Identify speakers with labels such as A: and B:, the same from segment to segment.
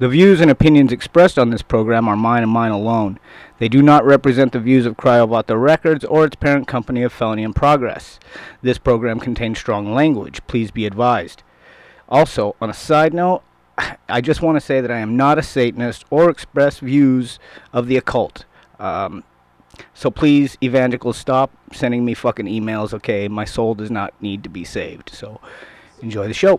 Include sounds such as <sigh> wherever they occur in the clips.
A: The views and opinions expressed on this program are mine and mine alone. They do not represent the views of Cryovato Records or its parent company of Felony in Progress. This program contains strong language. Please be advised. Also, on a side note, <sighs> I just want to say that I am not a Satanist or express views of the occult. Um, so please, evangelicals, stop sending me fucking emails, okay? My soul does not need to be saved. So enjoy the show.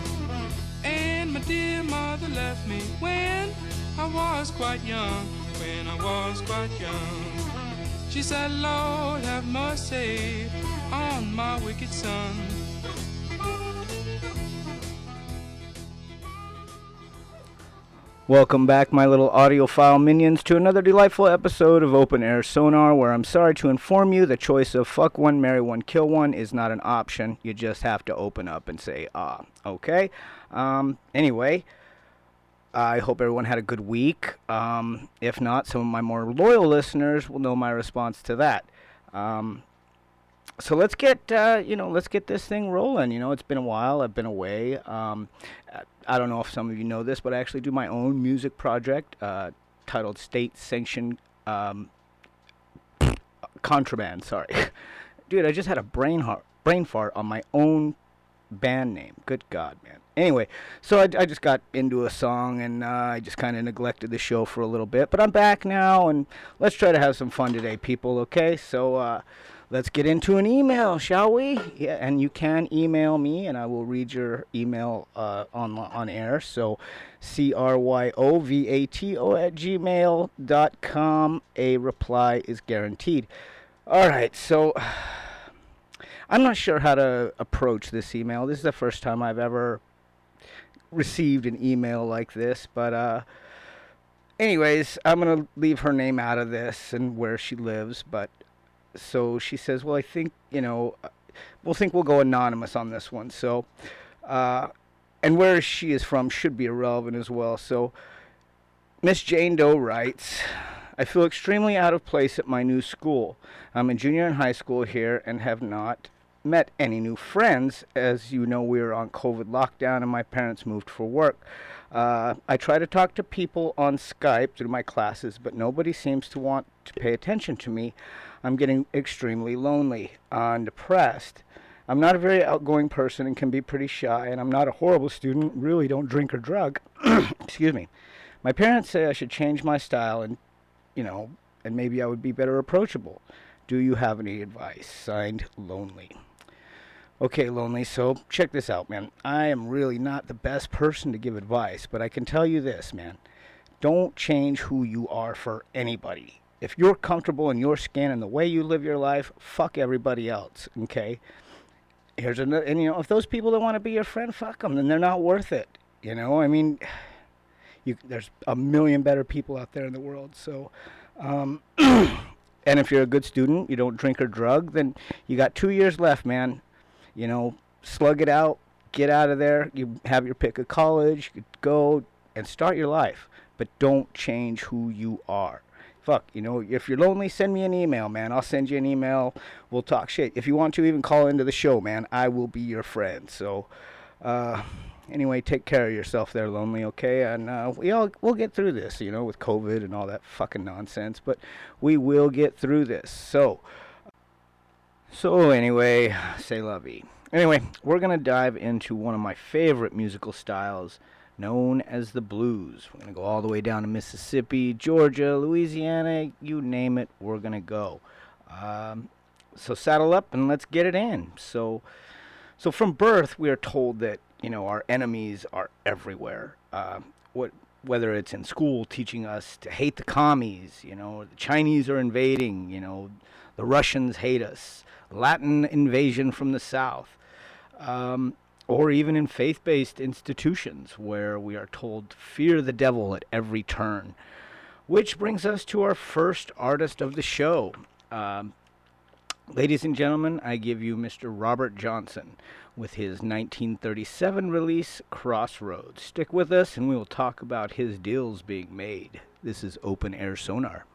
B: And my dear mother left me when I was quite young, when I was quite young. She said, Lord, have mercy on my wicked son.
A: Welcome back, my little audiophile minions, to another delightful episode of Open Air Sonar, where I'm sorry to inform you the choice of fuck one, marry one, kill one is not an option. You just have to open up and say, ah, okay? Um, anyway, I hope everyone had a good week. Um, if not, some of my more loyal listeners will know my response to that. Um, so let's get uh, you know let's get this thing rolling. You know, it's been a while. I've been away. Um, I don't know if some of you know this, but I actually do my own music project uh, titled State Sanctioned um, Contraband. Sorry, <laughs> dude, I just had a brain heart, brain fart on my own band name. Good God, man. Anyway, so I, I just got into a song and uh, I just kind of neglected the show for a little bit, but I'm back now and let's try to have some fun today, people. Okay, so. Uh, Let's get into an email, shall we? Yeah, and you can email me, and I will read your email uh, on on air. So, c r y o v a t o at gmail dot com. A reply is guaranteed. All right, so <sighs> I'm not sure how to approach this email. This is the first time I've ever received an email like this, but uh, anyways, I'm gonna leave her name out of this and where she lives, but so she says, "Well, I think you know, we'll think we'll go anonymous on this one." So, uh, and where she is from should be irrelevant as well. So, Miss Jane Doe writes, "I feel extremely out of place at my new school. I'm a junior in high school here and have not." Met any new friends. As you know, we are on COVID lockdown and my parents moved for work. Uh, I try to talk to people on Skype through my classes, but nobody seems to want to pay attention to me. I'm getting extremely lonely and depressed. I'm not a very outgoing person and can be pretty shy, and I'm not a horrible student, really don't drink or drug. <coughs> Excuse me. My parents say I should change my style and, you know, and maybe I would be better approachable. Do you have any advice? Signed, Lonely. Okay, Lonely, so check this out, man. I am really not the best person to give advice, but I can tell you this, man. Don't change who you are for anybody. If you're comfortable in your skin and the way you live your life, fuck everybody else, okay? Here's another, and you know, if those people don't want to be your friend, fuck them, then they're not worth it. You know, I mean, <sighs> you, there's a million better people out there in the world, so. Um, <clears throat> and if you're a good student, you don't drink or drug, then you got two years left, man you know, slug it out, get out of there. You have your pick of college, you go and start your life, but don't change who you are. Fuck, you know, if you're lonely, send me an email, man. I'll send you an email. We'll talk shit. If you want to even call into the show, man, I will be your friend. So, uh, anyway, take care of yourself there, lonely, okay? And uh, we all we'll get through this, you know, with COVID and all that fucking nonsense. But we will get through this. So, so anyway, <sighs> say lovey. Anyway, we're gonna dive into one of my favorite musical styles, known as the blues. We're gonna go all the way down to Mississippi, Georgia, Louisiana, you name it. We're gonna go. Um, so saddle up and let's get it in. So, so from birth, we are told that you know our enemies are everywhere. Uh, what whether it's in school teaching us to hate the commies, you know, the Chinese are invading, you know, the Russians hate us, Latin invasion from the south, um, or even in faith based institutions where we are told to fear the devil at every turn. Which brings us to our first artist of the show. Um, ladies and gentlemen, I give you Mr. Robert Johnson with his 1937 release, Crossroads. Stick with us and we will talk about his deals being made. This is Open Air Sonar.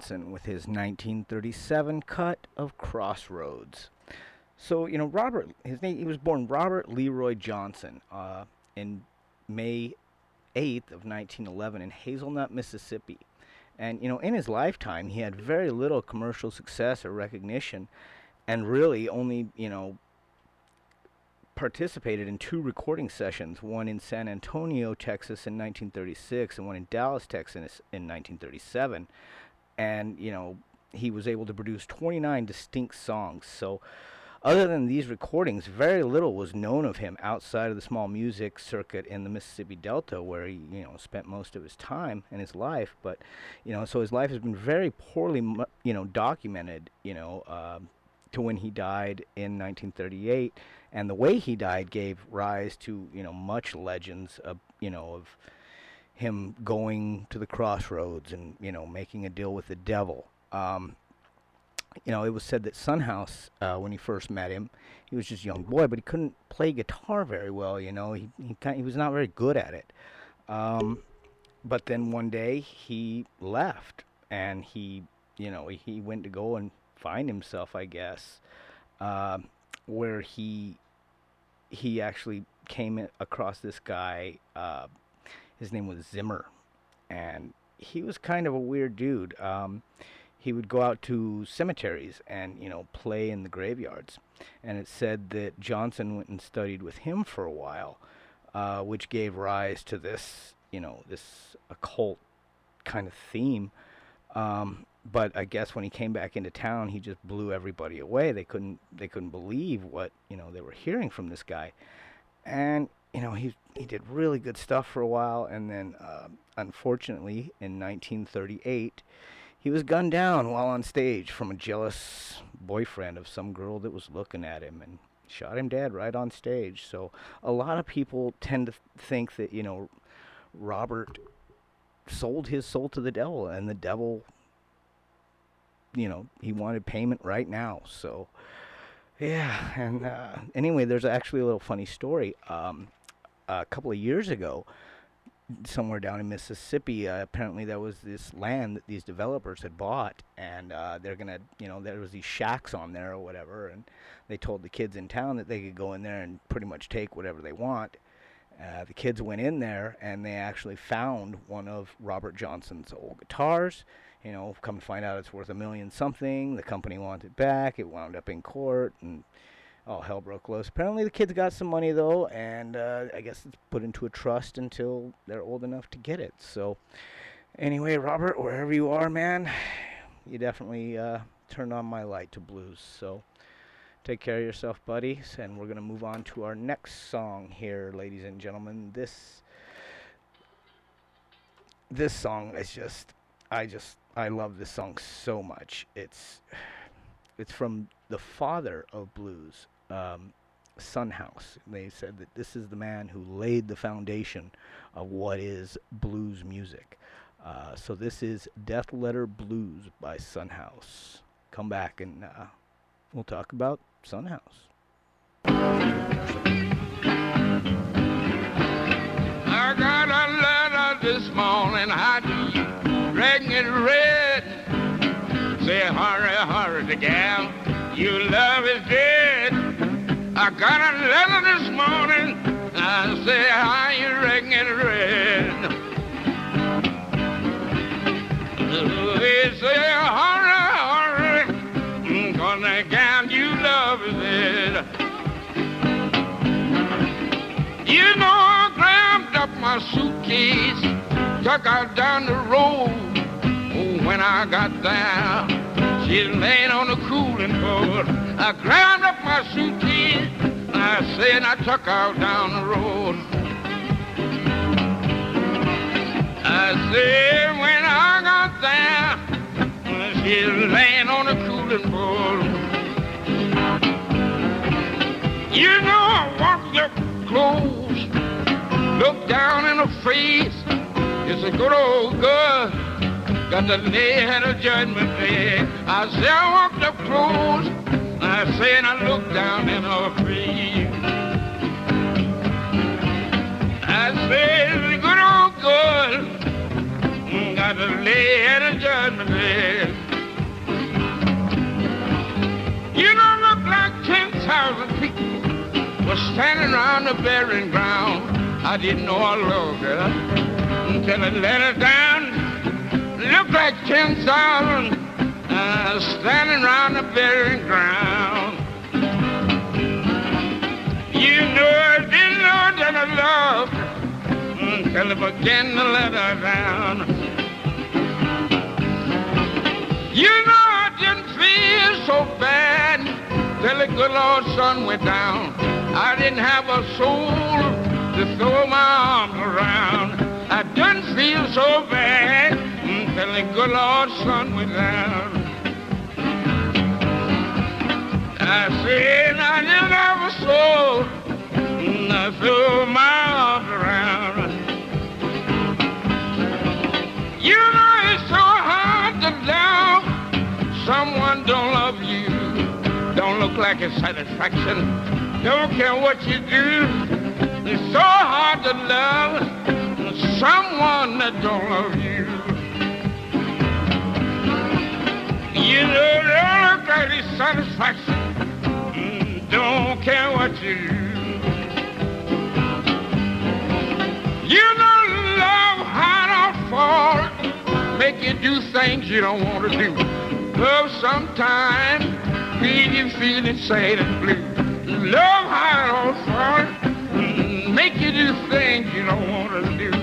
A: Johnson with his 1937 cut of Crossroads. So, you know, Robert, his name, he was born Robert Leroy Johnson uh, in May 8th of 1911 in Hazlehurst, Mississippi. And, you know, in his lifetime, he had very little commercial success or recognition and really only, you know, participated in two recording sessions, one in San Antonio, Texas in 1936 and one in Dallas, Texas in 1937. And, you know, he was able to produce 29 distinct songs. So, other than these recordings, very little was known of him outside of the small music circuit in the Mississippi Delta, where he, you know, spent most of his time and his life. But, you know, so his life has been very poorly, you know, documented. You know, um to when he died in 1938, and the way he died gave rise to, you know, much legends of, you know, of him going to the crossroads and, you know, making a deal with the devil. Um, you know, it was said that Son House, uh, when he first met him, he was just a young boy, but he couldn't play guitar very well. You know, he he kind he was not very good at it. Um, but then one day he left, and he, you know, he went to go and find himself, I guess, um, where he he actually came across this guy. Uh, his name was Zimmer, and he was kind of a weird dude. Um, he would go out to cemeteries and you know play in the graveyards, and it said that Johnson went and studied with him for a while, uh, which gave rise to this you know this occult kind of theme. Um, but I guess when he came back into town, he just blew everybody away. They couldn't they couldn't believe what you know they were hearing from this guy, and you know he he did really good stuff for a while, and then uh, unfortunately, in 1938, he was gunned down while on stage from a jealous boyfriend of some girl that was looking at him, and shot him dead right on stage. So a lot of people tend to think that you know Robert sold his soul to the devil, and the devil, you know, he wanted payment right now. So yeah, and uh, anyway, there's actually a little funny story. Um, a couple of years ago, somewhere down in Mississippi, uh, apparently there was this land that these developers had bought, and uh, they're gonna, you know, there was these shacks on there or whatever, and they told the kids in town that they could go in there and pretty much take whatever they want. Uh, the kids went in there and they actually found one of Robert Johnson's old guitars. You know, come to find out it's worth a million something. The company wanted it back. It wound up in court and all hell broke loose. Apparently, the kids got some money though, and uh, I guess it's put into a trust until they're old enough to get it. So, anyway, Robert, wherever you are, man, you definitely uh, turned on my light to blues. So, take care of yourself, buddies, and we're gonna move on to our next song here, ladies and gentlemen. This this song is just, I just, I love this song so much. It's it's from the father of blues, um, Son House. They said that this is the man who laid the foundation of what is blues music. Uh, so this is Death Letter Blues by Son House. Come back and uh, we'll talk about Son House.
C: I got a letter this morning, I do, red. Say, hurry, hurry, the gal, your love is dead. I got a letter this morning, I say, how you written in red? They say, hurry, cause the gal you love is dead. You know, I grabbed up my suitcase, took her down the road. Oh, when I got there, she's laying on the cooling board. I grabbed up my suitcase, I said I took her down the road. I said when I got there, she's laying on the cooling board. You know I walked up close, looked down in her face. It's a good old girl, got the lay at a judgment day. I said I walked up close, I said I looked down in her face. I said the good old girl, got the lay at a judgment day. You don't look like 10,000 people was standing around the burying ground. I didn't know I loved her until I let her down. Looked like 10,000 uh, standing around the burying ground. You know I didn't know that I loved until I began to let her down. You know I didn't feel so bad till the good Lord sun went down. I didn't have a soul to throw my arms around. I didn't feel so bad until the good Lord sun went down. I said I a soul to throw my arms around. You know it's so hard to love someone don't love you. Don't look like a satisfaction. Don't care what you do. It's so hard to love someone that don't love you. You know, don't look like a satisfaction. Don't care what you do. You know, love hard or fall, make you do things you don't want to do. Love sometimes leave you feeling sad and blue. Love hard or fall, mm, make you do things you don't want to do.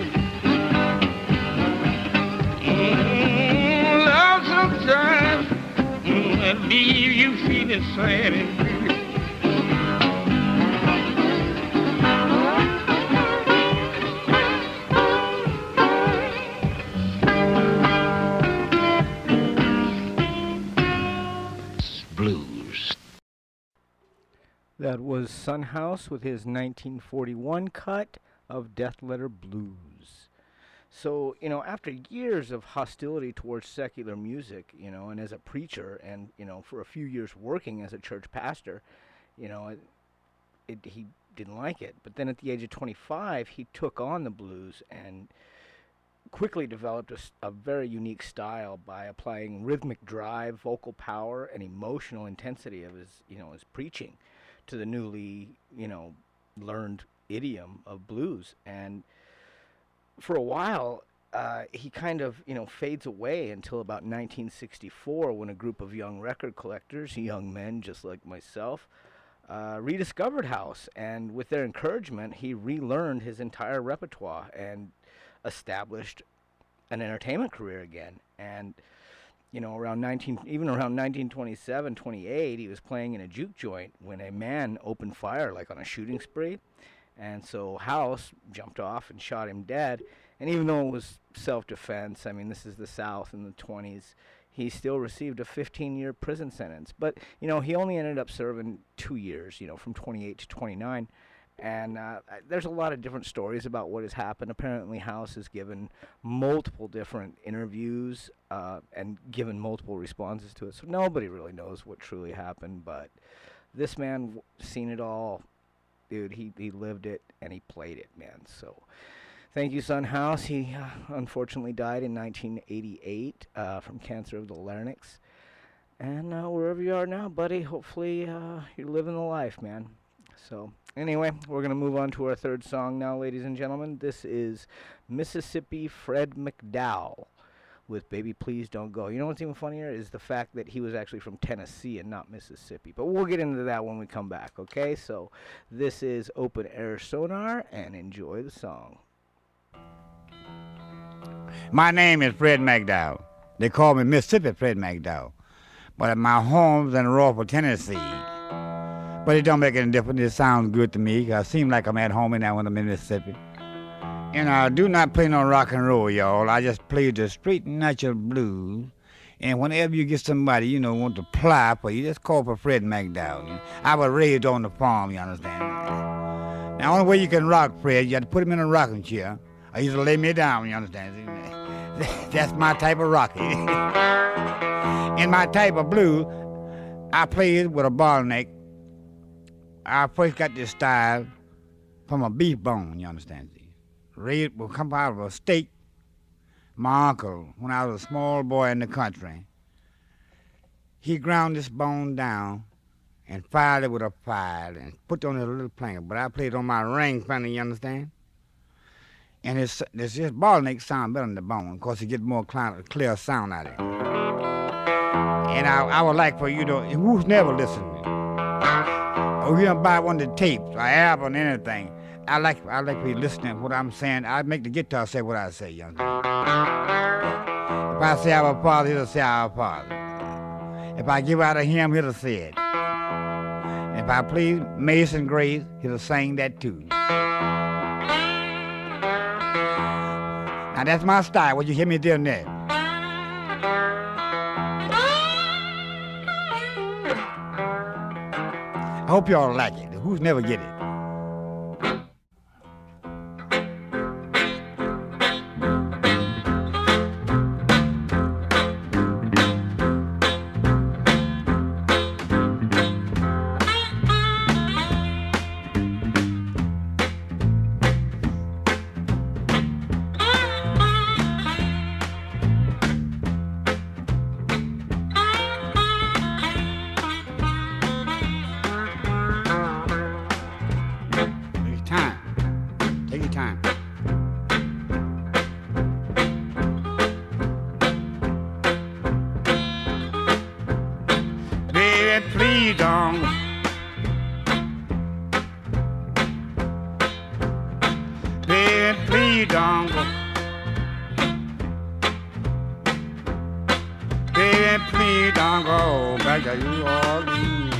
C: sometimes leave you feeling sad and. Blues.
A: That was Son House with his 1941 cut of Death Letter Blues. So, you know, after years of hostility towards secular music, you know, and as a preacher and, you know, for a few years working as a church pastor, you know, it, it, he didn't like it. But then at the age of 25, he took on the blues and quickly developed a very unique style by applying rhythmic drive, vocal power, and emotional intensity of his, you know, his preaching to the newly, you know, learned idiom of blues. And for a while, uh, he kind of, you know, fades away until about 1964 when a group of young record collectors, young men just like myself, uh, rediscovered House. And with their encouragement, he relearned his entire repertoire and established an entertainment career again. And you know, around 19, even around 1927, 28, he was playing in a juke joint when a man opened fire, like on a shooting spree. And so House jumped off and shot him dead. And even though it was self defense, I mean, this is the South in the 20s, he still received a 15 year prison sentence. But, you know, he only ended up serving two years, you know, from 28 to 29. And uh, there's a lot of different stories about what has happened. Apparently, House has given multiple different interviews uh, and given multiple responses to it. So nobody really knows what truly happened. But this man w- seen it all, dude. He he lived it and he played it, man. So thank you, Son House. He uh, unfortunately died in 1988 uh, from cancer of the larynx. And uh, wherever you are now, buddy, hopefully uh, you're living the life, man. So, anyway, we're going to move on to our third song now, ladies and gentlemen. This is Mississippi Fred McDowell with Baby Please Don't Go. You know what's even funnier is the fact that he was actually from Tennessee and not Mississippi. But we'll get into that when we come back, okay? So, this is Open Air Sonar and enjoy the song.
D: My name is Fred McDowell. They call me Mississippi Fred McDowell. But my home's in Rossville, Tennessee. But it don't make any difference. It sounds good to me I seem like I'm at home now when I'm in Mississippi. And I do not play no rock and roll, y'all. I just play the straight natural blues. And whenever you get somebody, you know, want to apply for you, just call for Fred McDowell. I was raised on the farm, you understand? Now, only way you can rock Fred, you have to put him in a rocking chair. I used to lay me down, you understand? <laughs> That's my type of rocky. <laughs> In my type of blues, I played with a bottleneck. I first got this style from a beef bone, you understand? Raised will come out of a steak. My uncle, when I was a small boy in the country, he ground this bone down and fired it with a file and put it on a little plank. But I played on my ring finger, you understand? And it's, it's just bottleneck sound better than the bone, because it get more clear, sound out of it. And I, I would like for you to, who's never listened, or oh, you don't buy one of the tapes, or album, anything. I like I like for you uh-huh. listening to what I'm saying. I make the guitar say what I say, young. If I say our father, he'll say our father. If I give out a hymn, he'll say it. If I play Mason Grace, he'll sing that too. Now that's my style. What you hear me doing that? I hope y'all like it. Who's never get it? Go. Baby, please don't go back to New Orleans.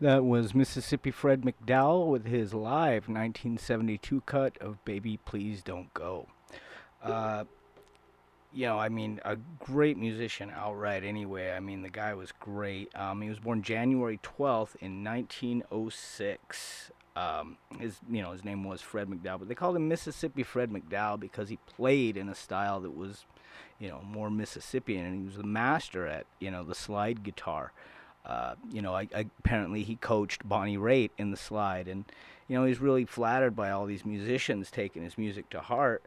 A: That was Mississippi Fred McDowell with his live 1972 cut of Baby Please Don't Go. Uh, you know, I mean, a great musician outright anyway. I mean, the guy was great. Um, he was born January 12th in 1906. Um, his, you know, his name was Fred McDowell, but they called him Mississippi Fred McDowell because he played in a style that was, you know, more Mississippian, and he was the master at, you know, the slide guitar. Uh, you know, I, I, apparently he coached Bonnie Raitt in the slide, and you know he's really flattered by all these musicians taking his music to heart.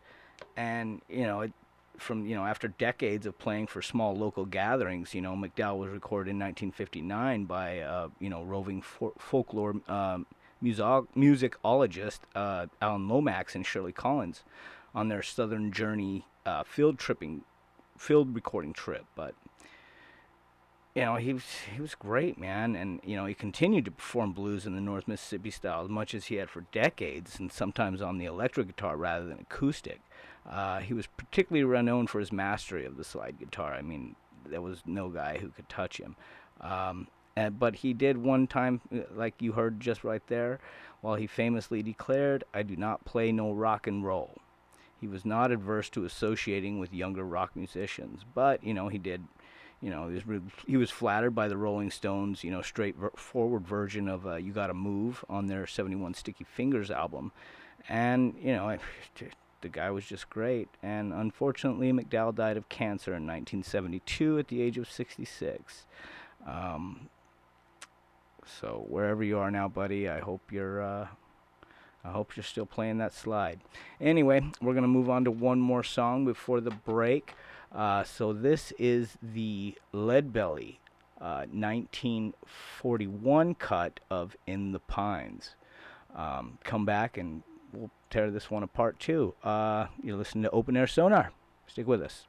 A: And you know, it, from you know after decades of playing for small local gatherings, you know McDowell was recorded in 1959 by uh, you know roving fo- folklore um, music- musicologist uh, Alan Lomax and Shirley Collins on their Southern Journey uh, field tripping, field recording trip, but you know, he was he was great, man, and you know he continued to perform blues in the North Mississippi style as much as he had for decades, and sometimes on the electric guitar rather than acoustic. Uh, he was particularly renowned for his mastery of the slide guitar. I mean, there was no guy who could touch him. Um, and, but he did one time, uh, like you heard just right there, while he famously declared, "I do not play no rock and roll." He was not adverse to associating with younger rock musicians, but you know he did you know, he was he was flattered by the Rolling Stones, you know, straight ver- forward version of uh, "You Gotta Move" on their '71 Sticky Fingers album, and you know, I, <sighs> the guy was just great. And unfortunately, McDowell died of cancer in 1972 at the age of 66. Um, so wherever you are now, buddy, I hope you're. Uh, I hope you're still playing that slide. Anyway, we're gonna move on to one more song before the break. Uh, so this is the Lead Belly uh, 1941 cut of In the Pines. Um, come back and we'll tear this one apart too. Uh, you're listening to Open Air Sonar. Stick with us.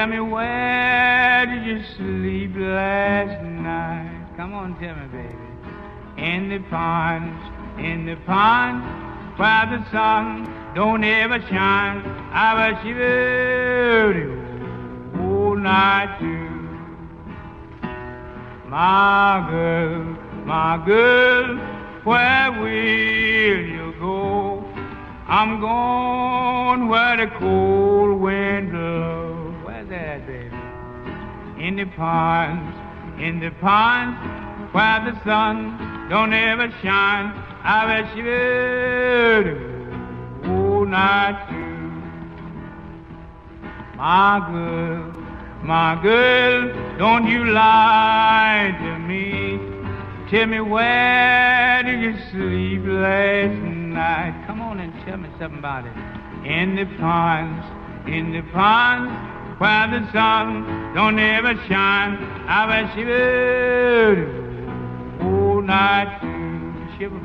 E: Tell me where did you sleep last night? Come on, tell me, baby. In the ponds, in the ponds, where the sun don't ever shine. I was shivering all night too. My girl, my girl, where will you go? I'm going where the cold wind In the ponds, in the ponds, where the sun don't ever shine. I bet she will all night too. My girl, my girl, don't you lie to me. Tell me where did you sleep last night? Come on and tell me something about it. In the pines, in the pines, where the sun don't ever shine. I will all night too. Shiver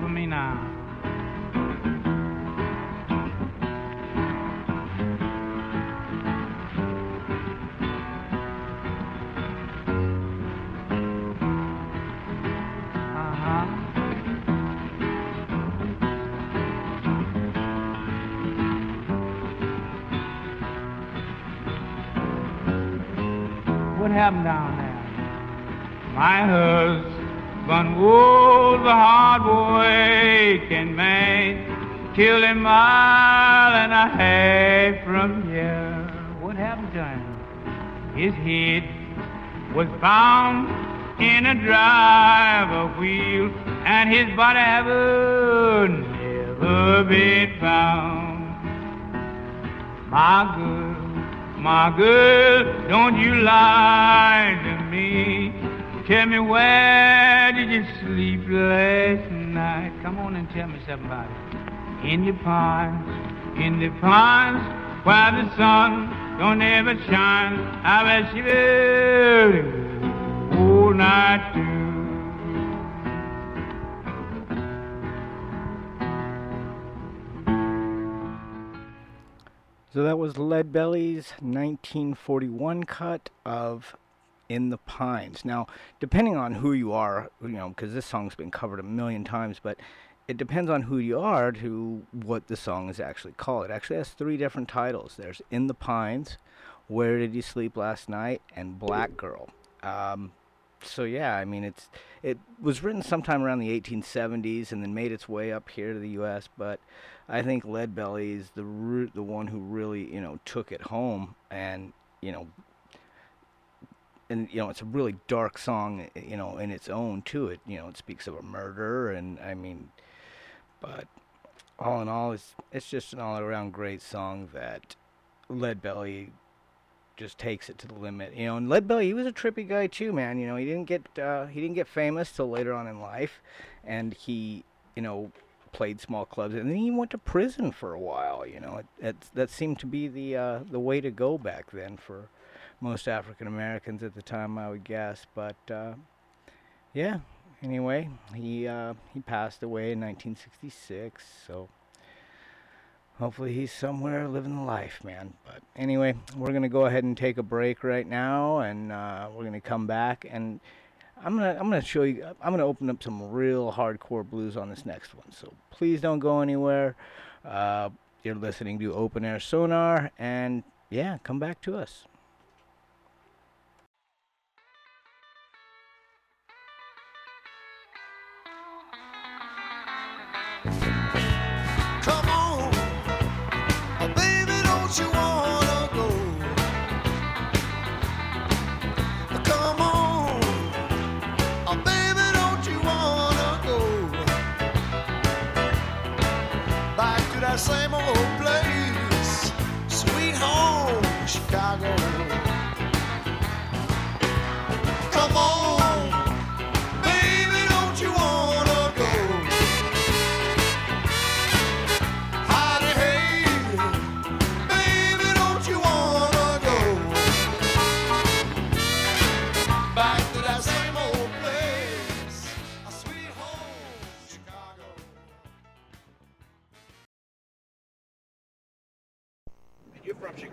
E: What happened down there? My husband was a hard working man, killed a mile and a half from here. What happened to him? His head was found in a driver wheel, and his body ever never been found. My girl, my girl, don't you lie to me. Tell me where did you sleep last night? Come on and tell me something about it. In the pines, in the pines, where the sun don't ever shine. I bet you all night too.
A: So that was Lead Belly's 1941 cut of In the Pines. Now, depending on who you are, you know, because this song's been covered a million times, but it depends on who you are to what the song is actually called. It actually has three different titles. There's In the Pines, Where Did You Sleep Last Night, and Black Girl. Um, so yeah, I mean it's it was written sometime around the 1870s and then made its way up here to the U.S. But I think Lead Belly is the ru- the one who really you know took it home and you know and you know it's a really dark song eh, you know in its own too. It you know it speaks of a murder and I mean, but all in all, it's it's just an all around great song that Lead Belly just takes it to the limit. You know, and Leadbelly, he was a trippy guy too, man. You know, he didn't get uh, he didn't get famous till later on in life, and he, you know, played small clubs, and then he went to prison for a while. You know, it, it that seemed to be the uh, the way to go back then for most African Americans at the time, I would guess. But uh, yeah, anyway, he uh, he passed away in 1966. So hopefully he's somewhere living the life, man. But anyway, we're gonna go ahead and take a break right now, and uh, we're gonna come back and. I'm gonna I'm gonna show you I'm gonna open up some real hardcore blues on this next one. So please don't go anywhere. Uh, you're listening to Open Air Sonar, and yeah, come back to us.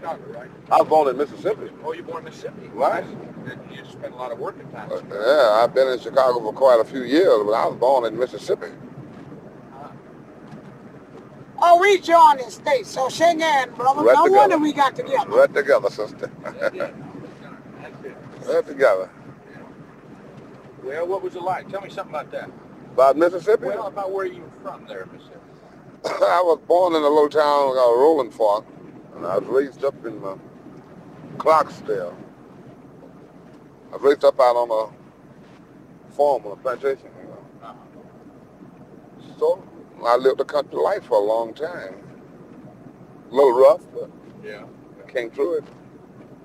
F: Chicago,
G: right?
H: I was born in Mississippi.
G: Oh, you're born in Mississippi.
H: Right.
G: And you spent a lot of working time. in
H: Uh, yeah, I've been in Chicago for quite a few years, but I was born in Mississippi.
I: Oh, we joined the state, so shake hands, brother.
H: Right
I: no
H: together.
I: wonder we got together.
H: Right together, sister. <laughs>
G: That's
H: right together.
G: Well, what was it like? Tell me something about that.
H: About Mississippi?
G: Well, about where you were from there, Mississippi. <laughs>
H: I was born in a little town called Rolling Fork, and I was raised up in uh, Clarksdale. I was raised up out on a farm on a plantation. You know.
G: Uh-huh.
H: so I lived a country life for a long time. A little rough, but
G: Yeah.
H: I came through it.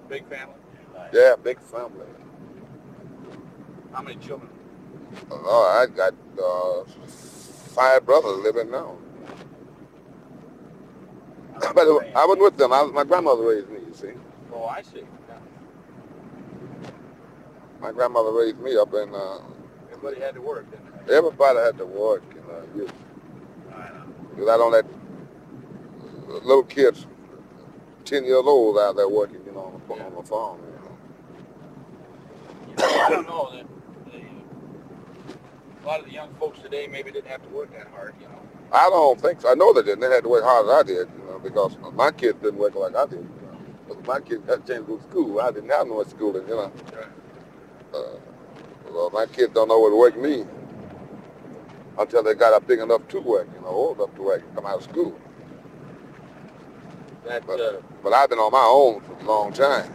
G: Big family.
H: Yeah, big family.
G: How many children?
H: Oh, I got uh, five brothers living now. <laughs> But I wasn't with them. I was, my grandmother raised me, you see.
G: Oh, I see. Yeah.
H: My grandmother raised me up in, uh,
G: Everybody had to work, didn't they?
H: everybody had to work, you know. You,
G: I know.
H: because I don't let little kids, 10 years old, out there working, you know, on the, on the farm. You know.
G: You know, I don't know that the, a lot of the young folks today maybe didn't have to work that hard, you know.
H: I don't think so. I know they didn't. They had to work hard as I did, you know, because my kids didn't work like I did. You know. But my kids had to change to school. I didn't have no schooling, you know. Uh, well, my kids don't know what to work means until they got up big enough to work, you know, old enough to work and come out of school.
G: That
H: But,
G: uh,
H: but I've been on my own for a long time.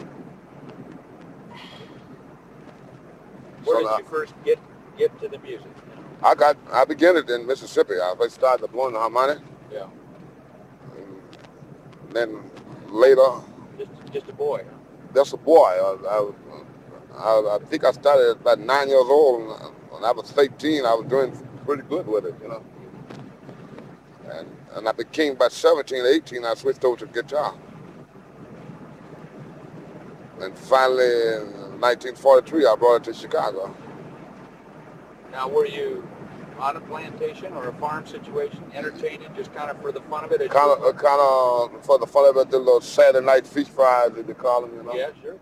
G: where
H: So
G: did
H: now-
G: you first get get to the music?
H: I got I began it in Mississippi. I first started blowing the harmonic.
G: Yeah.
H: And then later,
G: Just just a boy.
H: just a boy. I, I, I, I think I started at about nine years old. And when I was 18, I was doing pretty good with it, you know. And, and I became about 17, 18, I switched over to guitar. And finally, in 1943, I brought it to Chicago.
G: Now, were you on a plantation or a farm situation, entertaining just kind of for the fun of it?
H: Kind of, uh, kind of, for the fun of it, the little Saturday night fish fries, as they call them, you know.
G: Yeah, sure.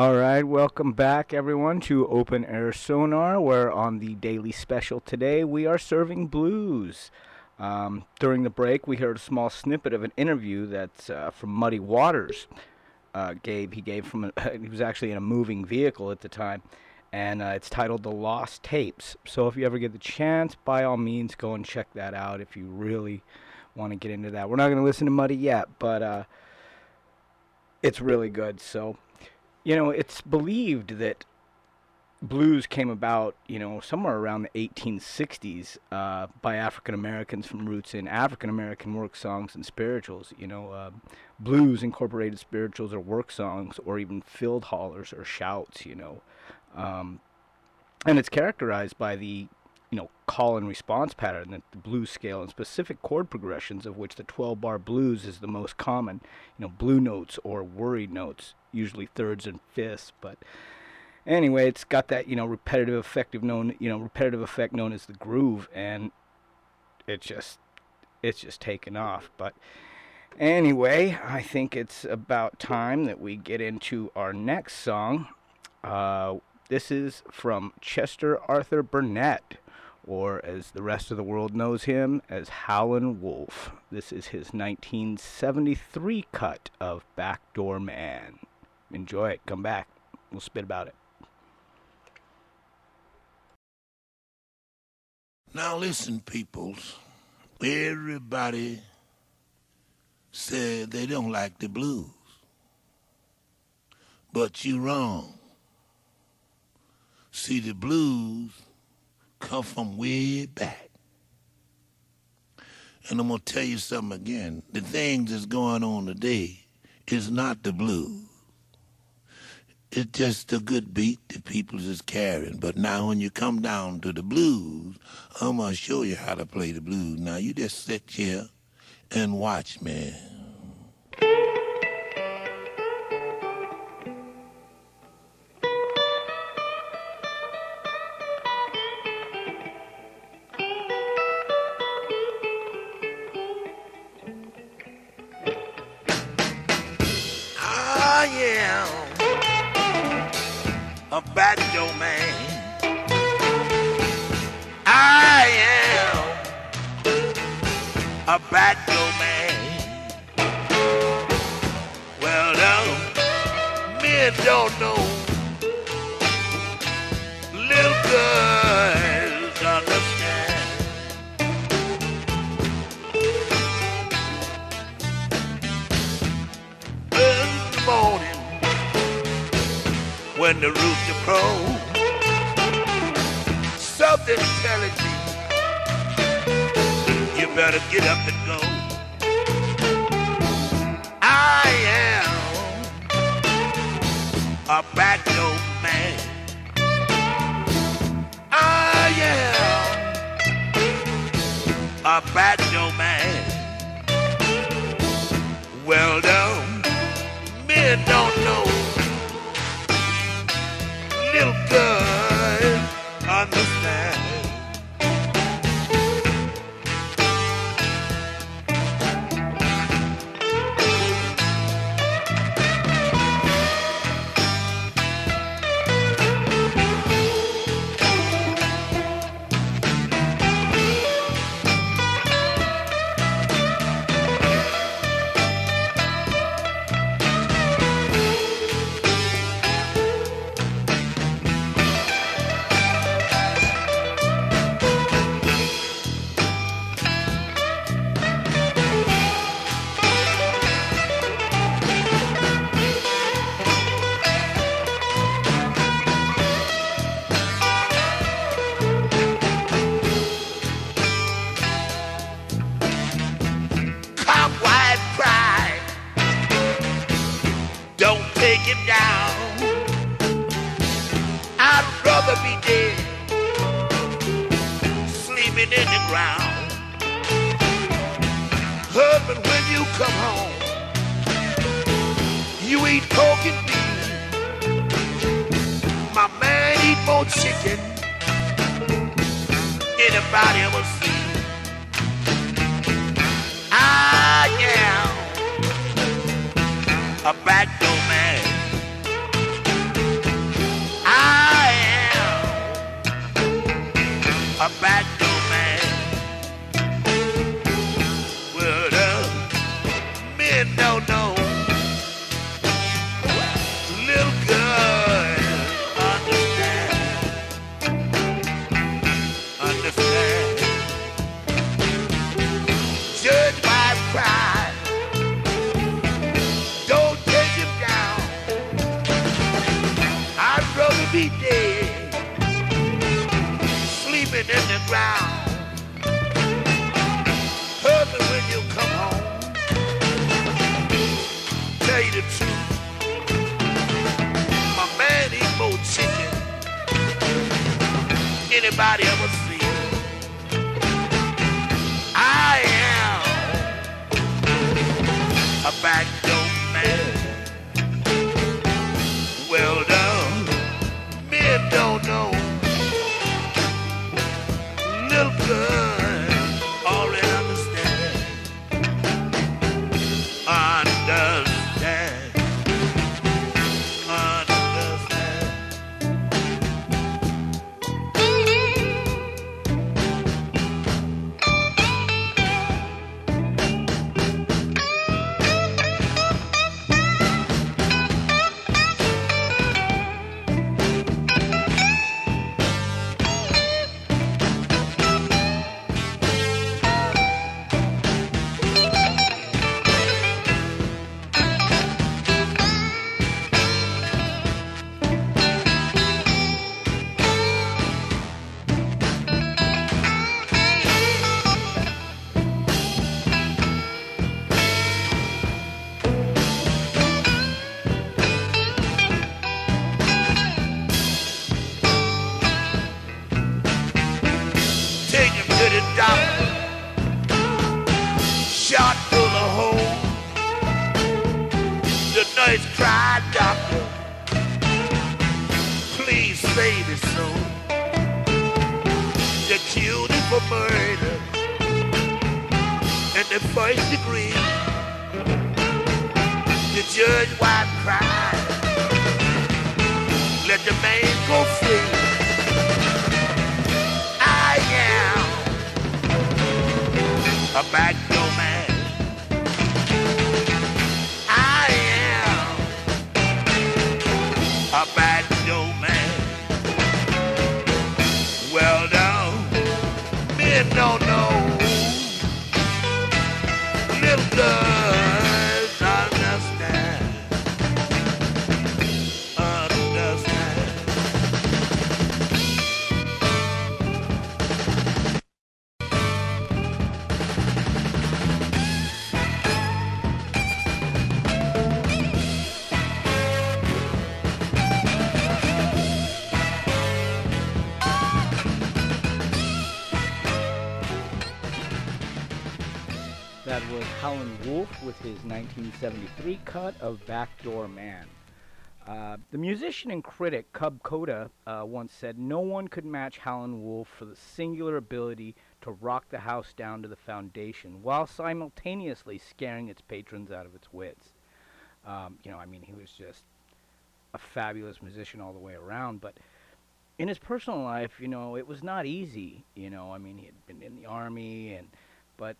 F: All
A: right, welcome back, everyone, to Open Air Sonar, where on the daily special today we are serving blues. Um, during the break, we heard a small snippet of an interview that's uh, from Muddy Waters. Uh, gave he gave from a, <laughs> he was actually in a moving vehicle at the time, and uh, it's titled "The Lost Tapes." So if you ever get the chance, by all means, go and check that out if you really want to get into that. We're not going to listen to Muddy yet, but uh, it's really good. So you know, it's believed that blues came about, you know, somewhere around the 1860s uh, by African Americans from roots in African American work songs and spirituals. You know, uh, blues incorporated spirituals or work songs or even field hollers or shouts, you know. Um, and it's characterized by the you know call and response pattern that the blues scale and specific chord progressions of which the 12 bar blues is the most common you know blue notes or worried notes usually thirds and fifths but anyway it's got that you know repetitive effective known you know repetitive effect known as the groove and it just it's just taken off. But anyway i think it's about time that we get into our next song. Uh, this is from chester arthur burnett or as the rest of the world knows him as howlin' wolf. This is his 1973 cut of backdoor man enjoy it come back we'll spit about it
J: Now listen, peoples. Everybody said they don't like the blues. But you wrong. See, the blues come from way back. And I'm going to tell you something again. The things that's going on today is not the blues. It's just a good beat that people is carrying. But now when you come down to the blues, I'm to show you how to play the blues. Now you just sit here and watch me.
A: With his 1973 cut of Backdoor Man. Uh, the musician and critic Cub Koda uh, once said, No one could match Howlin' Wolf for the singular ability to rock the house down to the foundation while simultaneously scaring its patrons out of its wits. Um, you know, I mean, he was just a fabulous musician all the way around, but in his personal life, you know, it was not easy. You know, I mean, he had been in the army, and but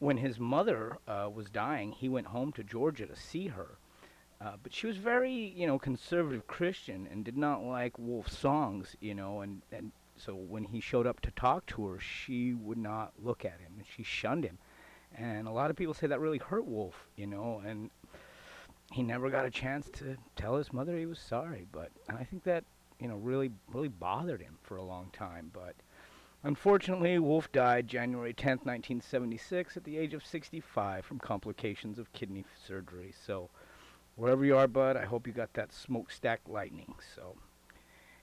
A: when his mother uh, was dying, he went home to Georgia to see her. Uh, but she was very, you know, conservative Christian and did not like Wolf's songs, you know, and, and so when he showed up to talk to her, she would not look at him and she shunned him. And a lot of people say that really hurt Wolf, you know, and he never got a chance to tell his mother he was sorry. But and I think that, you know, really, really bothered him for a long time. But Unfortunately, Wolf died January 10th, 1976, at the age of 65 from complications of kidney surgery. So, wherever you are, bud, I hope you got that smokestack lightning. So,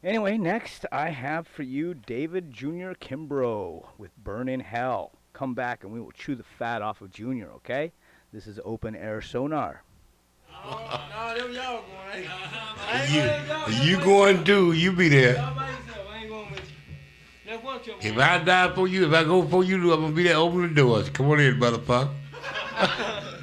A: anyway, next I have for you David Jr. Kimbrough with Burn in Hell. Come back and we will chew the fat off of Junior, okay? This is open air sonar.
K: Oh, no, them y'all going.
L: You, you going to, you be there.
K: I ain't going with you. Let's watch your
L: If I die for you, if I go for you, I'm gonna be there. Open the doors. Come on in, motherfucker. <laughs>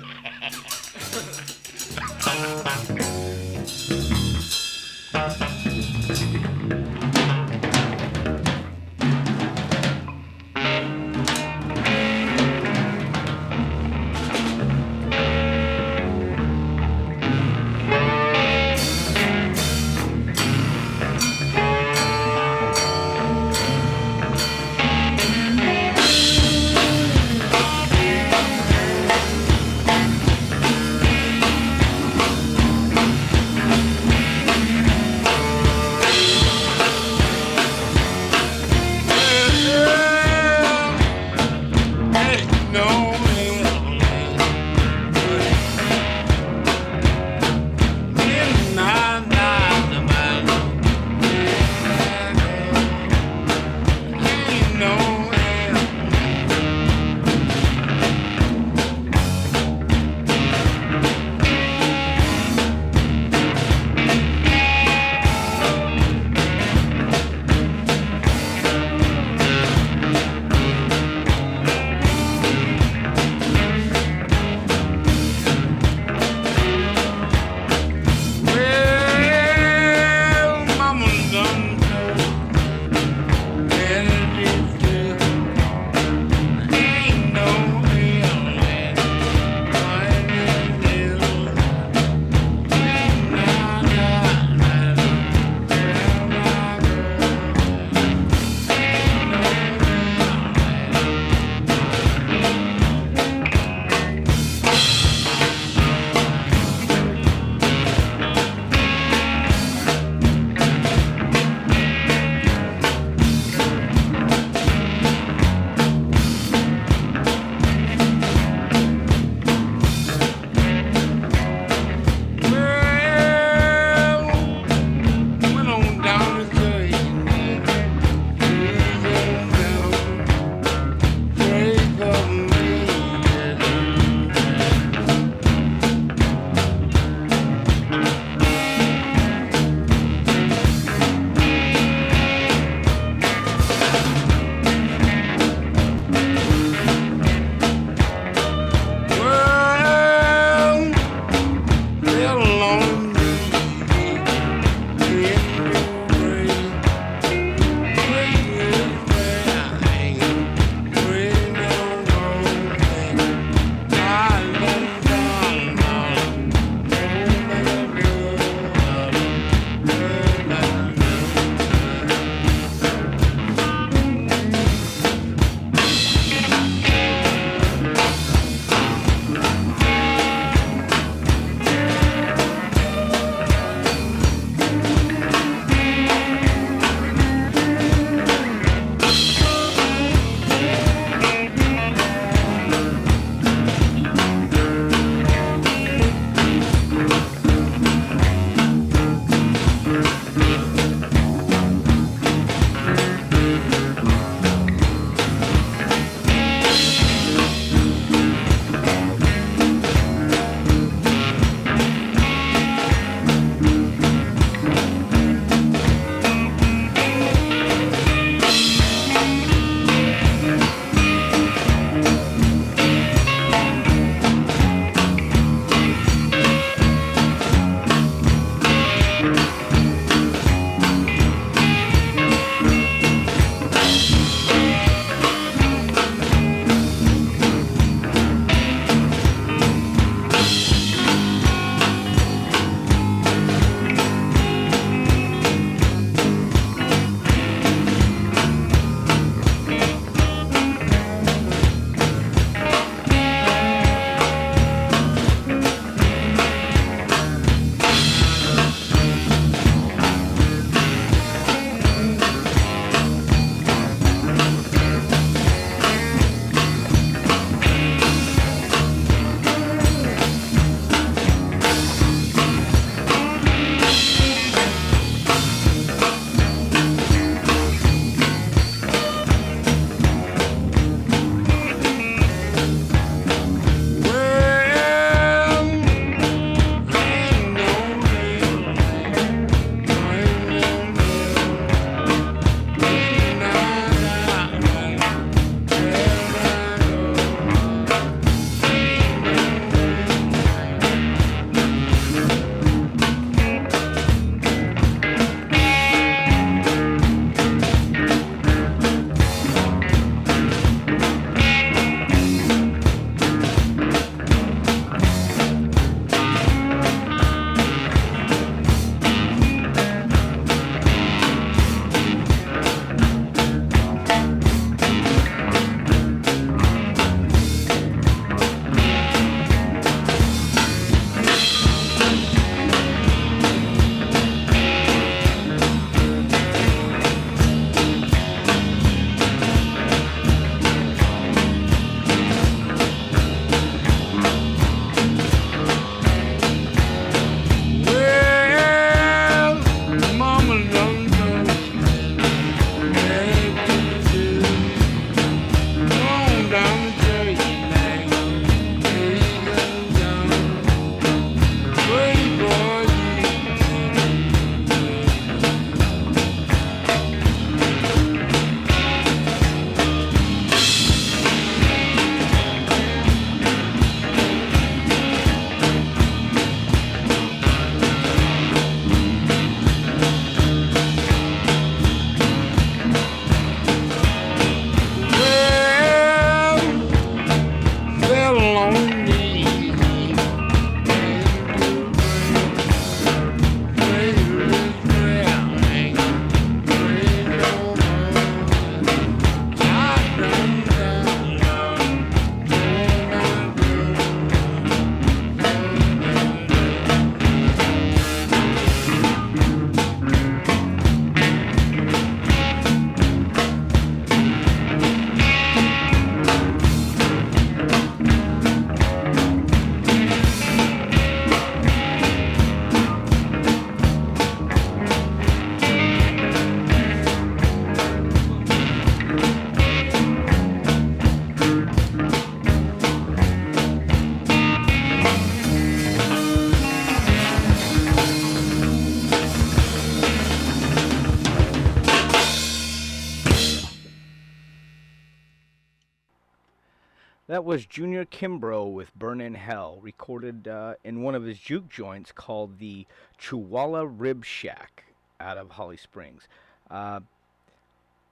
A: That was Junior Kimbrough with Burn in Hell, recorded uh, in one of his juke joints called the Chihuahua Rib Shack out of Holly Springs. Uh,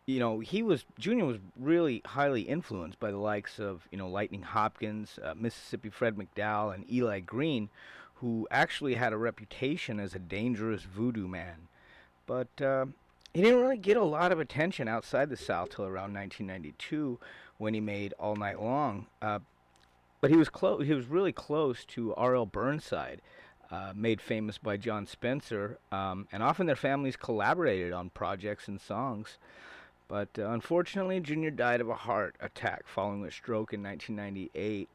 A: you know, he was Junior was really highly influenced by the likes of you know Lightning Hopkins, uh, Mississippi Fred McDowell, and Eli Green, who actually had a reputation as a dangerous voodoo man. But uh, he didn't really get a lot of attention outside the South till around 1992 when he made All Night Long. Uh, but he was close. He was really close to R.L. Burnside, uh, made famous by Jon Spencer, um, and often their families collaborated on projects and songs. But uh, unfortunately, Junior died of a heart attack following a stroke in 1998.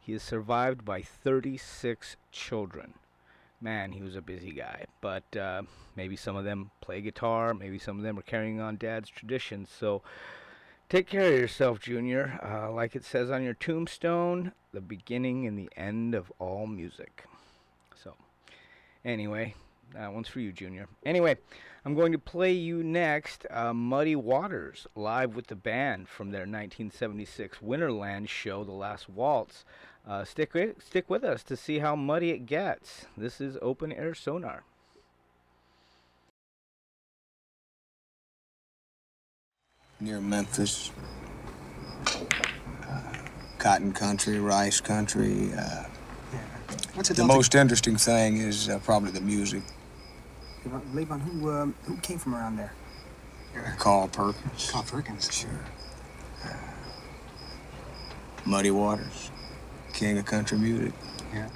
A: He is survived by 36 children. Man, he was a busy guy. But uh, maybe some of them play guitar, maybe some of them are carrying on Dad's traditions. So take care of yourself, Junior. Uh, like it says on your tombstone, the beginning and the end of all music. So, anyway, that one's for you, Junior. Anyway, I'm going to play you next uh, Muddy Waters live with the band from their 1976 Winterland show, The Last Waltz. Uh, stick, stick with us to see how muddy it gets. This is Open Air Sonar.
M: Near Memphis. Uh, cotton country, rice country. Uh,
N: What's it
M: the
N: all to-
M: most interesting thing is uh, probably the music.
N: Levon, Levon, who um, who came from around there?
M: Carl Perkins.
N: Carl Perkins.
M: Sure. Uh, Muddy Waters, king of country music.
N: Yeah.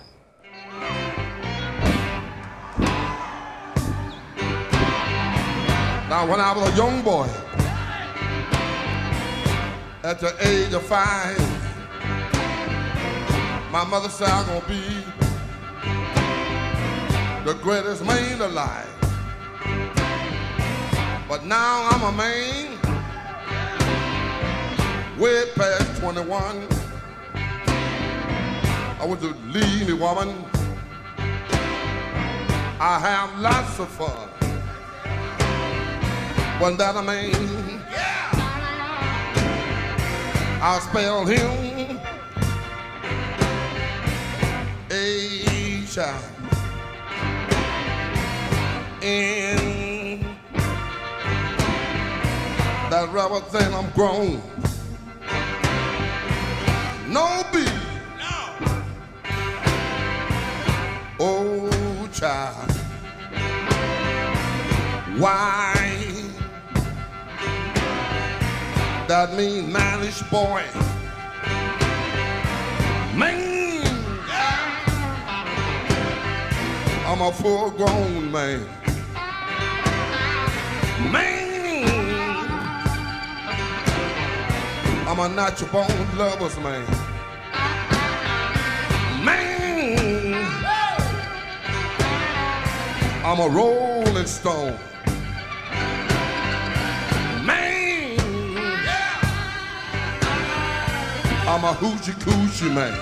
O: Now, when I was a young boy, at the age of five, my mother said I'm gonna be the greatest man alive. But now I'm a man, way past 21. I want to leave me, woman. I have lots of fun. Wasn't that a man? I spell him A child in that rubber thing I'm grown. No beat. Oh child. Why? That mean mannish boy. Man. I'm a full grown man. Man. I'm a natural born lover's man. Man. I'm a rolling stone. I'm a hoochie coochie man.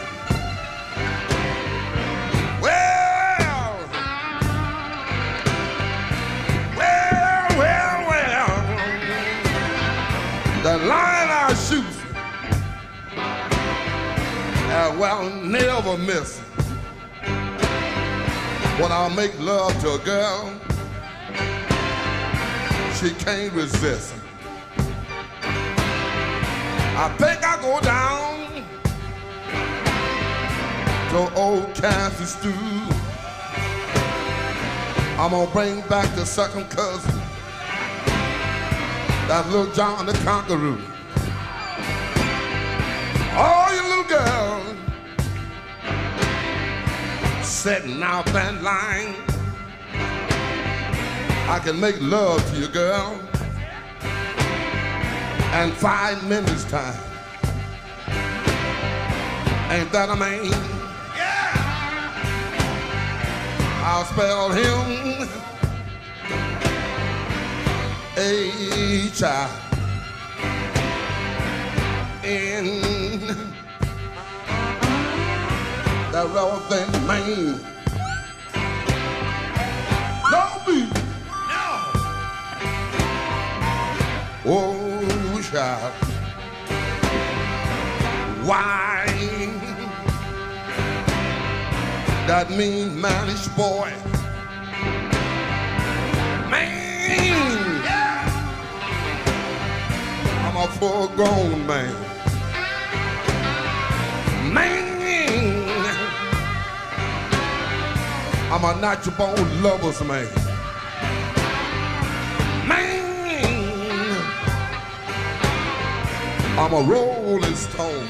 O: Well, well, well, well. The line I shoot, uh, well, never miss. When I make love to a girl, she can't resist. I think I go down to old Kansas stew. I'm gonna bring back the second cousin, that little John the Conqueror. All you little girls setting out that line. I can make love to you, girl, in five minutes time. Ain't that a man? I'll spell him A child in that thing, man. No beat. No. Oh, child. Why? That mean mannish boy. Man, yeah. I'm a full grown man. Man, I'm a natural born lover's man. Man, I'm a rolling stone.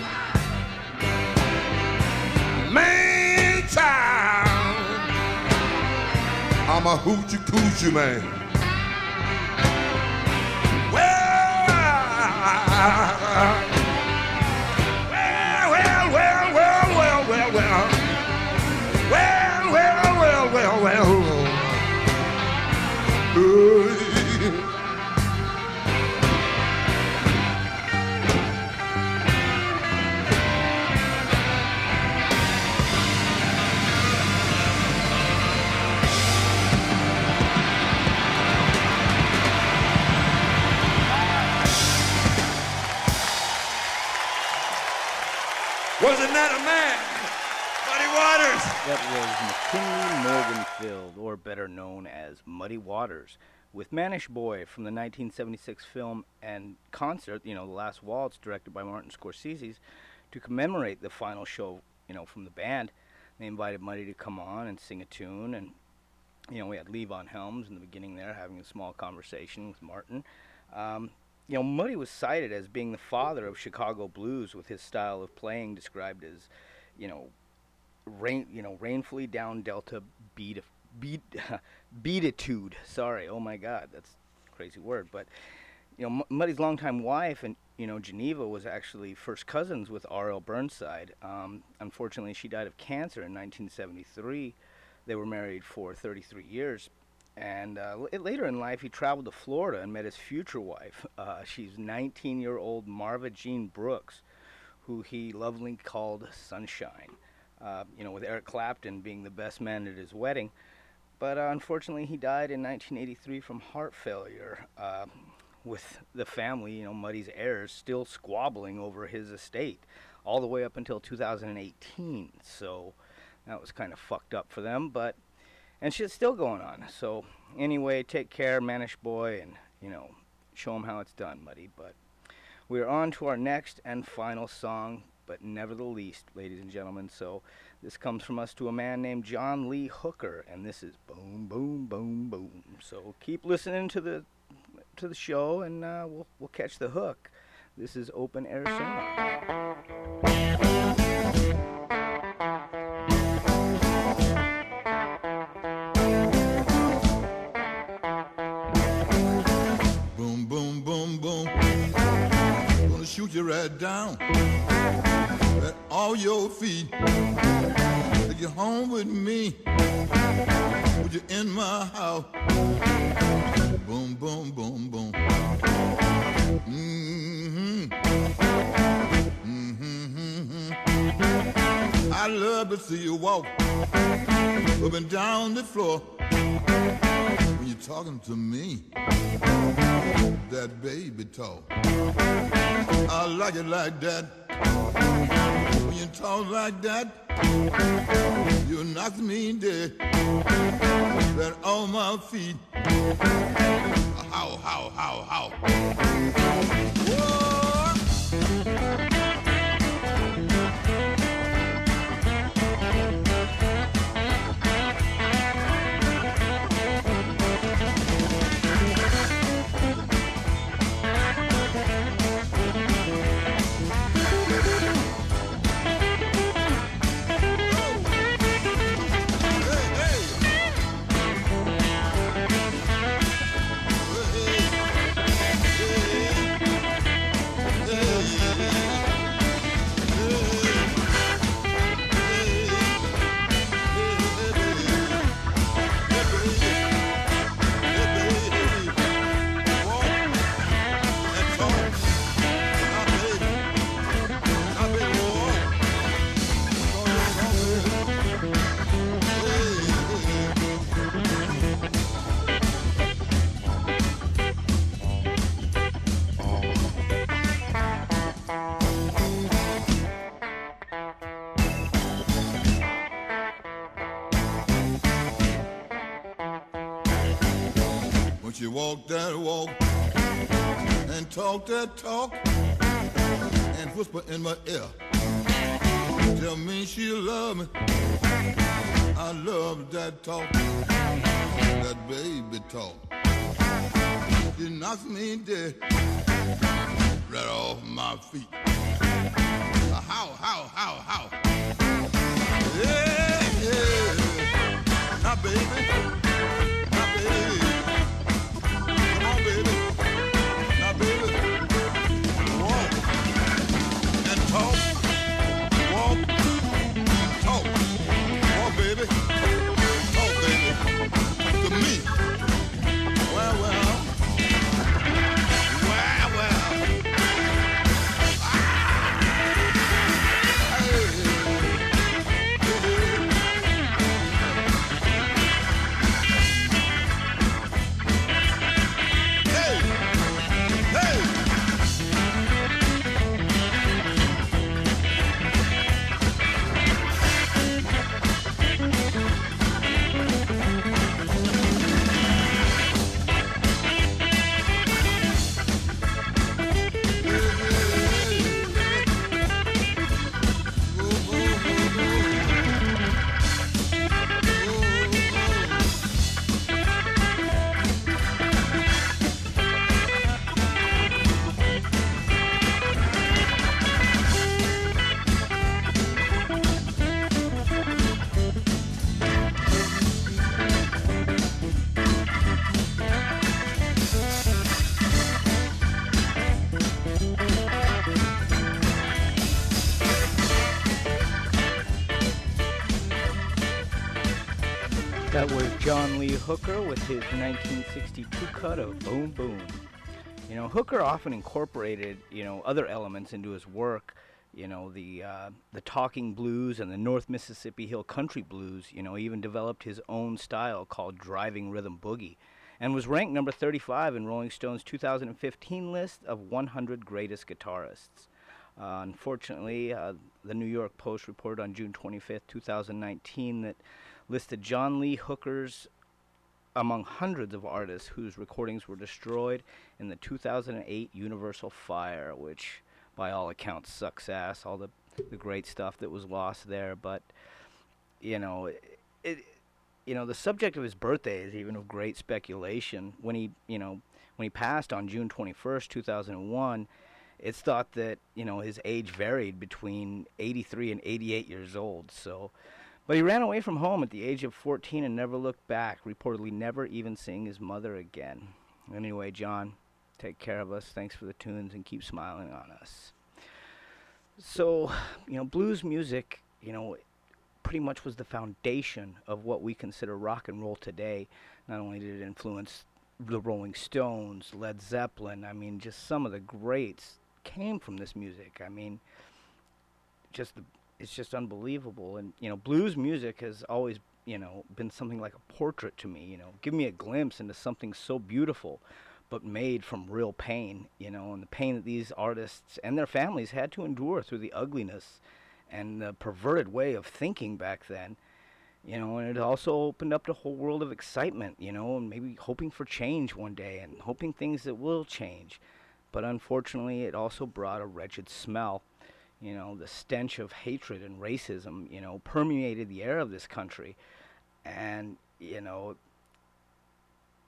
O: Man, I'm a hoochie coochie man. Well, well,
P: Wasn't that a man? Muddy Waters.
A: That was McKinley Morganfield, or better known as Muddy Waters, with Mannish Boy from the 1976 film and concert, you know, The Last Waltz, directed by Martin Scorsese, to commemorate the final show, you know, from the band. They invited Muddy to come on and sing a tune, and you know, we had Levon Helms in the beginning there having a small conversation with Martin. Um, you know, Muddy was cited as being the father of Chicago blues with his style of playing described as, you know, rain, you know, rainfully down delta beat, beat, <laughs> beatitude. Sorry, oh my God, that's a crazy word. But you know, Muddy's longtime wife and you know Geneva was actually first cousins with R.L. Burnside. Um, unfortunately, she died of cancer in 1973. They were married for 33 years. And uh, later in life, he traveled to Florida and met his future wife. Uh, she's 19 year old Marva Jean Brooks, who he lovingly called Sunshine. Uh, you know, with Eric Clapton being the best man at his wedding. But uh, unfortunately, he died in 1983 from heart failure, uh, with the family, you know, Muddy's heirs, still squabbling over his estate all the way up until 2018. So that was kind of fucked up for them, but and shit's still going on. So anyway, take care, Mannish boy, and you know, show him how it's done, Muddy. But we're on to our next and final song, but never the least, ladies and gentlemen. So this comes from us to a man named John Lee Hooker, and this is boom, boom, boom, boom. So keep listening to the to the show, and uh, we'll we'll catch the hook. This is Open Air Sonar.
O: Boom, boom, boom. Gonna shoot you right down at all your feet. Take you home with me. Put you in my house. Boom, boom, boom, boom. Mm-hmm. Mm-hmm. I love to see you walk up and down the floor talking to me that baby talk. I like it like that. When you talk like that, you knock me dead. Right on my feet. How, how, how, how.
Q: That walk and talk that talk and whisper in my ear. Tell me she love me. I love that talk, that baby talk. She knocks me dead right off my feet. How, how, how, how? Yeah, yeah. Now, baby.
A: Hooker with his 1962 cut of Boom Boom. You know, Hooker often incorporated, you know, other elements into his work. You know, the uh, the talking blues and the North Mississippi Hill country blues. You know, he even developed his own style called driving rhythm boogie, and was ranked number 35 in Rolling Stone's 2015 list of 100 greatest guitarists. Uh, unfortunately, uh, the New York Post reported on June 25th, 2019, that listed John Lee Hooker's among hundreds of artists whose recordings were destroyed in the 2008 Universal Fire, which, by all accounts, sucks ass. All the the great stuff that was lost there, but you know, it, it you know, the subject of his birthday is even of great speculation. When he, you know, when he passed on June 21st, 2001, it's thought that, you know, his age varied between 83 and 88 years old. So, but he ran away from home at the age of 14 and never looked back, reportedly never even seeing his mother again. Anyway, John, take care of us. Thanks for the tunes and keep smiling on us. So, you know, blues music, you know, pretty much was the foundation of what we consider rock and roll today. Not only did it influence the Rolling Stones, Led Zeppelin, I mean, just some of the greats came from this music. I mean, just the, it's just unbelievable. And you know, blues music has always, you know, been something like a portrait to me. You know, give me a glimpse into something so beautiful, but made from real pain. You know, and the pain that these artists and their families had to endure through the ugliness and the perverted way of thinking back then. You know, and it also opened up the whole world of excitement. You know, and maybe hoping for change one day and hoping things that will change. But unfortunately, it also brought a wretched smell you know, the stench of hatred and racism, you know, permeated the air of this country. And, you know,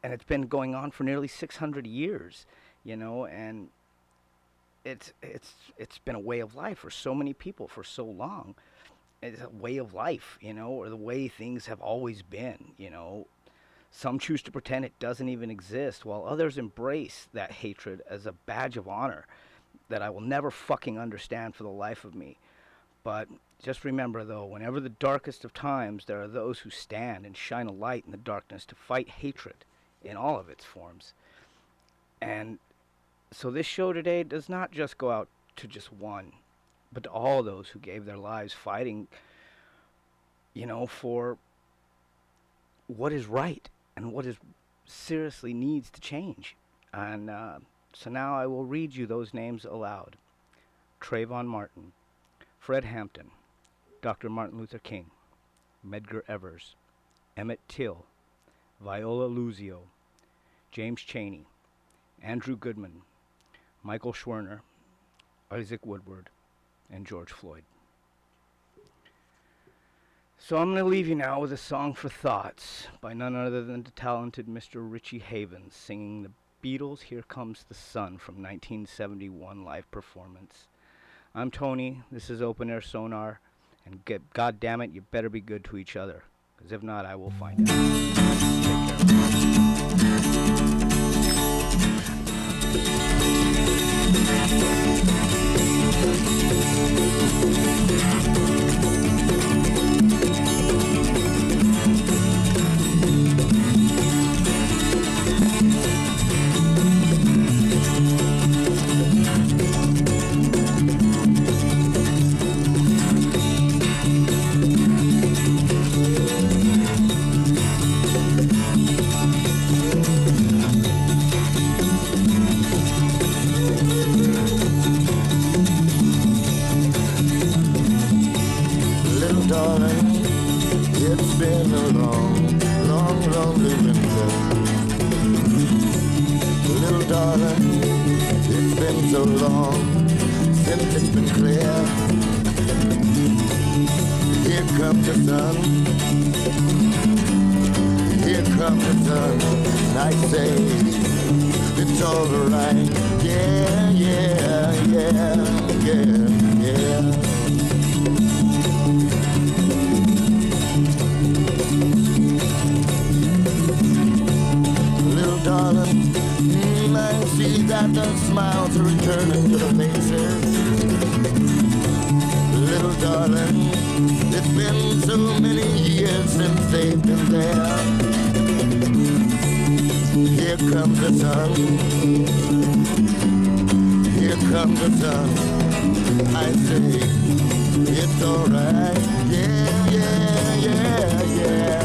A: and it's been going on for nearly 600 years, you know, and it's it's it's been a way of life for so many people for so long. It's a way of life, you know, or the way things have always been, you know. Some choose to pretend it doesn't even exist, while others embrace that hatred as a badge of honor that I will never fucking understand for the life of me. But just remember, though, whenever the darkest of times, there are those who stand and shine a light in the darkness to fight hatred in all of its forms. And so this show today does not just go out to just one, but to all those who gave their lives fighting, you know, for what is right and what is seriously needs to change. And, uh, so now I will read you those names aloud Trayvon Martin, Fred Hampton, Dr. Martin Luther King, Medgar Evers, Emmett Till, Viola Liuzzo, James Chaney, Andrew Goodman, Michael Schwerner, Isaac Woodard, and George Floyd. So I'm going to leave you now with a song for thoughts by none other than the talented Mr. Richie Havens singing the Beatles' Here Comes the Sun from 1971 live performance. I'm Tony, this is Open Air Sonar, and get, God damn it, you better be good to each other, because if not, I will find out.
R: I say, it's alright. Yeah, yeah, yeah, yeah.